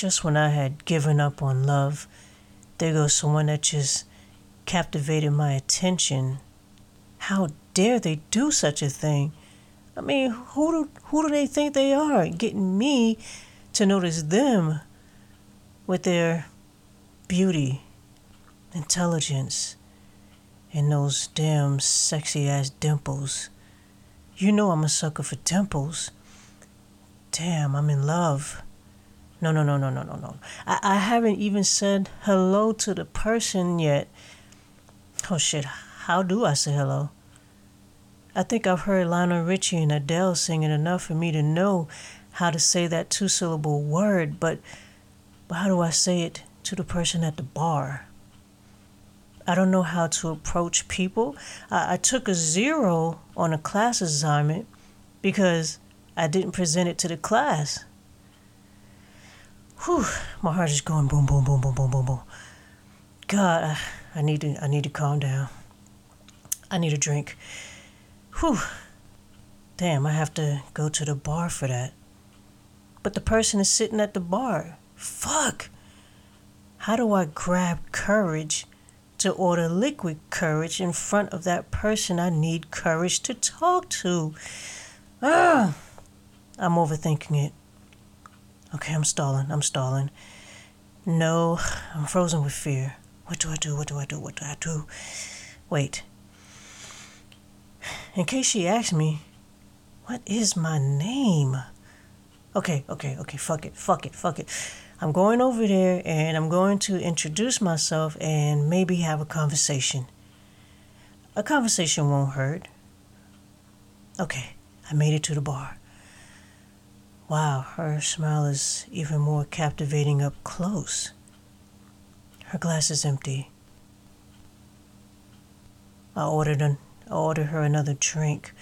just when I had given up on love, there goes someone that just captivated my attention. How dare they do such a thing? I mean, who do, who do they think they are? Getting me to notice them with their beauty, intelligence, and those damn sexy ass dimples. You know I'm a sucker for dimples. Damn, I'm in love. No, no, no, no, no, no, no. I, I haven't even said hello to the person yet. Oh shit, how do I say hello? I think I've heard Lionel Richie and Adele singing enough for me to know how to say that two syllable word, but, but how do I say it to the person at the bar? I don't know how to approach people. I, I took a zero on a class assignment because I didn't present it to the class. Whew, my heart is going boom, boom, boom, boom, boom, boom, boom. God, I, need to, I need to calm down. I need a drink. Whew. Damn, I have to go to the bar for that. But the person is sitting at the bar. Fuck. How do I grab courage to order liquid courage in front of that person I need courage to talk to? Ah, I'm overthinking it. Okay, I'm stalling. I'm stalling. No, I'm frozen with fear. What do I do? What do I do? What do I do? Wait. In case she asks me, what is my name? Okay, okay, okay, fuck it, fuck it, fuck it. I'm going over there and I'm going to introduce myself and maybe have a conversation. A conversation won't hurt. Okay, I made it to the bar. Wow, her smile is even more captivating up close. Her glass is empty. I ordered an, I ordered her another drink.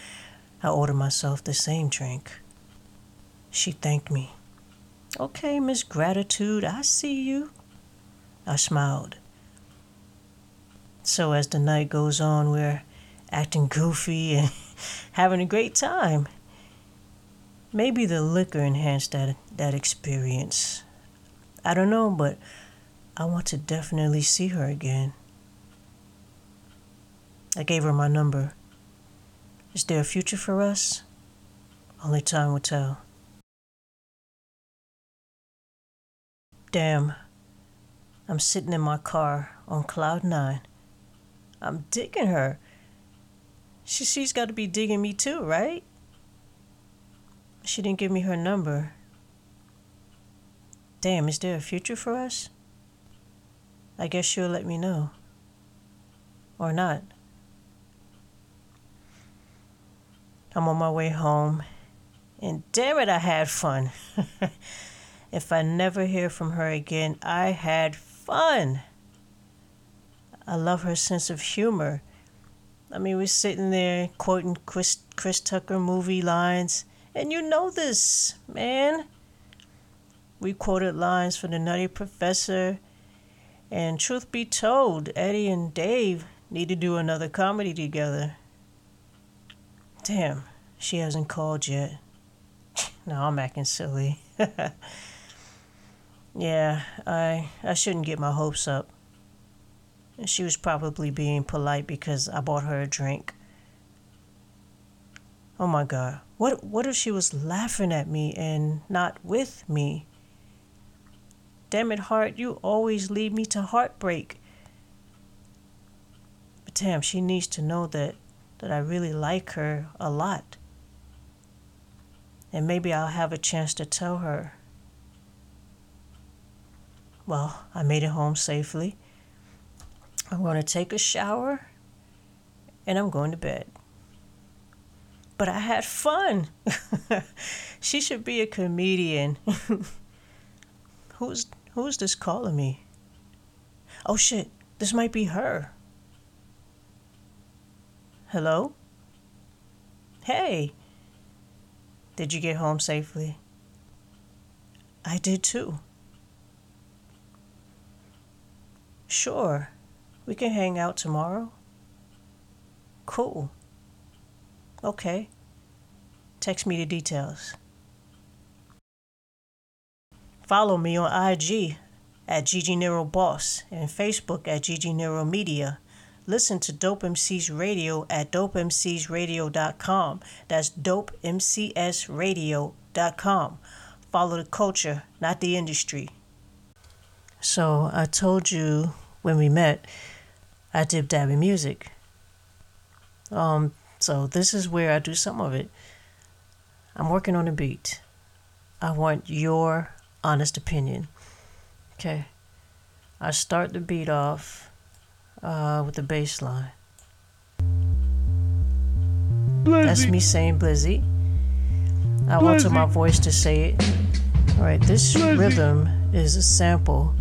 I ordered myself the same drink. She thanked me. Okay, Miss Gratitude, I see you. I smiled. So as the night goes on, we're acting goofy and having a great time. Maybe the liquor enhanced that that experience. I don't know, but I want to definitely see her again. I gave her my number. Is there a future for us? Only time will tell. Damn. I'm sitting in my car on cloud nine. I'm digging her. She, she's got to be digging me too, right? She didn't give me her number. Damn, is there a future for us? I guess she'll let me know. Or not. I'm on my way home, and damn it, I had fun. If I never hear from her again, I had fun. I love her sense of humor. I mean, we're sitting there quoting Chris, Chris Tucker movie lines, and you know this, man. We quoted lines from The Nutty Professor, and truth be told, Eddie and Dave need to do another comedy together. Damn, she hasn't called yet. No, I'm acting silly. Yeah, I I shouldn't get my hopes up. She was probably being polite because I bought her a drink. Oh my god. What what if she was laughing at me and not with me? Damn it, heart, you always lead me to heartbreak. But damn, she needs to know that that I really like her a lot. And maybe I'll have a chance to tell her. Well, I made it home safely. I'm going to take a shower and I'm going to bed. But I had fun. she should be a comedian. who's who's this calling me? Oh shit, this might be her. Hello? Hey. Did you get home safely? I did too. Sure. We can hang out tomorrow. Cool. Okay. Text me the details. Follow me on IG at Gigi Nero Boss and Facebook at Gigi Nero Media. Listen to Dope MCs Radio at dopemcsradio.com. That's dopemcsradio.com. Follow the culture, not the industry. So I told you when we met, I dip dab in music. Um, so this is where I do some of it. I'm working on a beat. I want your honest opinion. Okay. I start the beat off uh, with the bass line. Blizzy. That's me saying Blizzy. I wanted my voice to say it. All right, this Blizzy. rhythm is a sample.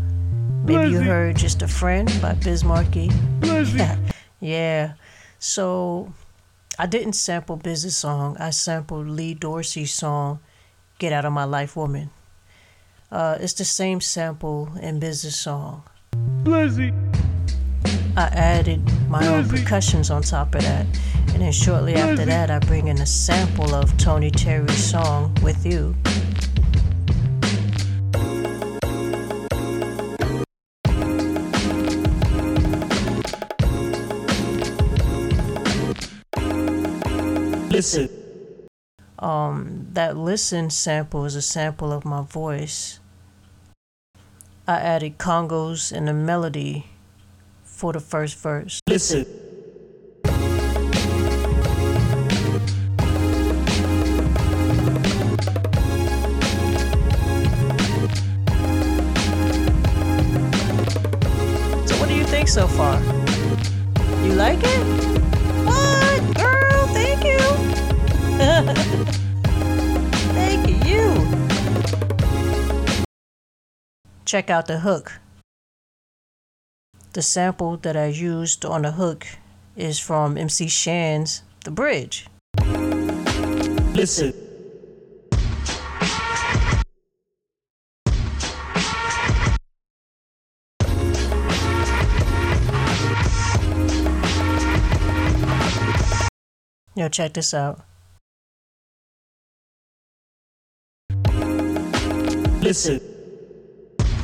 Maybe you heard Just a Friend by. Blizzy. yeah. So I didn't sample Biz's song. I sampled Lee Dorsey's song, Get Out of My Life Woman. Uh, it's the same sample in Biz's song. Blizzy. I added my own Blizzy. percussions on top of that. And then shortly after that, I bring in a sample of Tony Terry's song, With You. Listen. Um, that listen sample is a sample of my voice. I added congos and a melody for the first verse. Listen. So, what do you think so far? You like it? Check out the hook. The sample that I used on the hook is from MC Shan's The Bridge. Listen. Yo, check this out. Listen.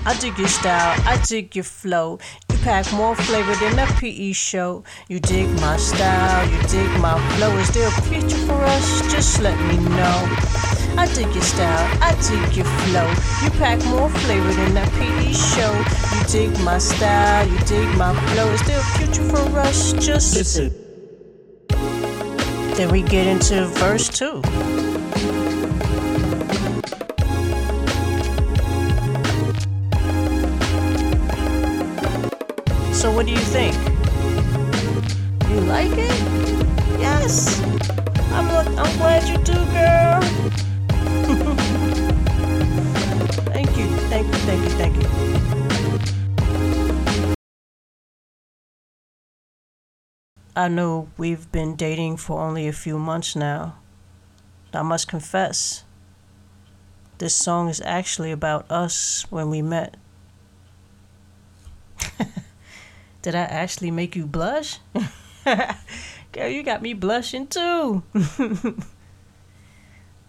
I dig your style, I dig your flow. You pack more flavor than a PE show. You dig my style, you dig my flow. Is there a future for us? Just let me know. I dig your style, I dig your flow. You pack more flavor than a PE show. You dig my style, you dig my flow. Is there a future for us? Just Listen. then we get into verse two. So, what do you think? You like it? Yes. I'm, I'm glad you do, girl. thank you, thank you, thank you, thank you. I know we've been dating for only a few months now. I must confess, this song is actually about us when we met. Did I actually make you blush? Girl, you got me blushing too.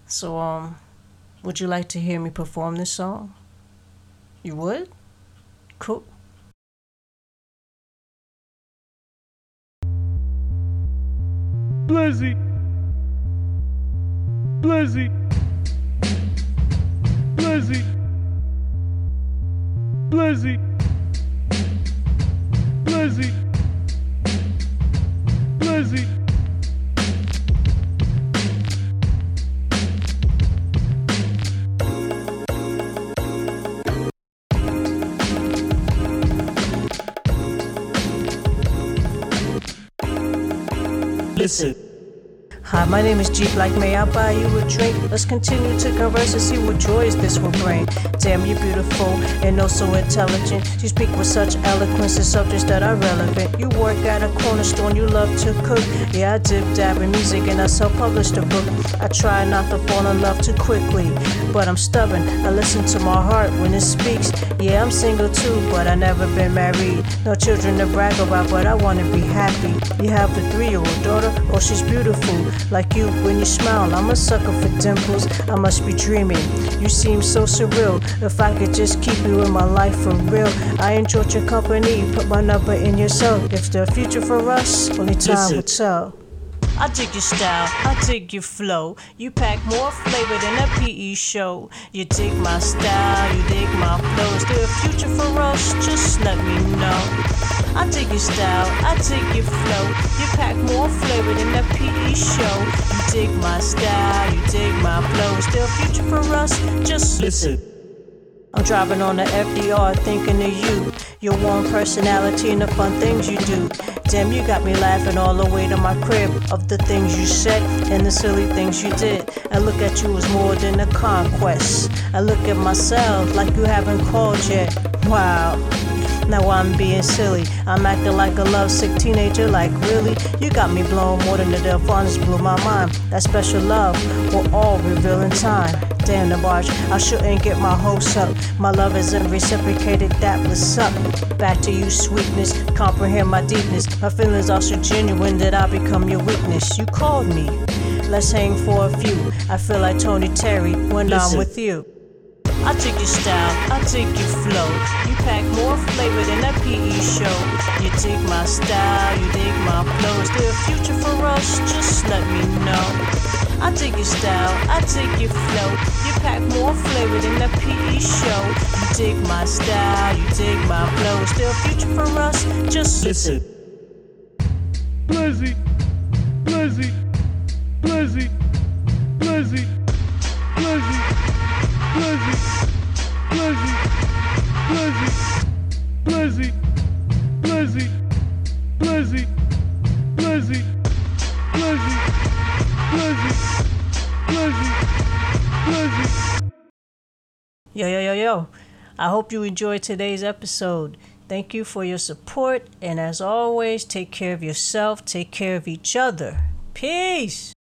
so, um, would you like to hear me perform this song? You would? Cool. Blizzy. Blizzy. Blizzy. Blizzy. Blizzy. Blizzy. Listen. My name is Jeep. Like, may I buy you a drink? Let's continue to converse and see what joys this will bring. Damn, you're beautiful and also intelligent. You speak with such eloquence and subjects that are relevant. You work at a corner store you love to cook. Yeah, I dip dab in music and I self published a book. I try not to fall in love too quickly, but I'm stubborn. I listen to my heart when it speaks. Yeah, I'm single too, but I never been married. No children to brag about, but I wanna be happy. You have a three year old daughter, oh, she's beautiful. like you when you smile. I'm a sucker for dimples. I must be dreaming. You seem so surreal. If I could just keep you in my life for real, I enjoyed your company. Put my number in your cell. If the future for us, only time will tell. I dig your style, I dig your flow. You pack more flavor than a PE show. You dig my style, you dig my flow. Is there a future for us? Just let me know. I dig your style, I dig your flow. You pack more flavor than a PE show. You dig my style, you dig my flow. There future for us? Just Listen. I'm driving on the FDR thinking of you, your warm personality and the fun things you do. Damn, you got me laughing all the way to my crib of the things you said and the silly things you did. I look at you as more than a conquest. I look at myself like you haven't called yet. Wow. Now I'm being silly. I'm acting like a lovesick teenager. Like, really? You got me blown more than the Delfonics blew my mind. That special love will all reveal in time. Damn the barge, I shouldn't get my hopes up. My love isn't reciprocated, that was up. Back to you, sweetness, comprehend my deepness. My feelings are so genuine that I become your weakness. You called me, let's hang for a few. I feel like Tony Terry when I'm with you. I dig your style, I dig your flow. You pack more flavor than that PE show. You dig my style, you dig my flow. Is there a future for us? Just let me know. I dig your style, I dig your flow. You pack more flavor than that PE show. You dig my style, you dig my flow. Is there a future for us? Just Listen. Lizzie. Lizzie. Lizzie. Lizzie. Lizzie. Lizzie. Lizzie. Lizzie. Lizzie. Lizzie. Lizzie. Lizzie. Lizzie. Lizzie. Lizzie. Yo, yo, yo, yo. I hope you enjoyed today's episode. Thank you for your support. And as always, take care of yourself, take care of each other. Peace.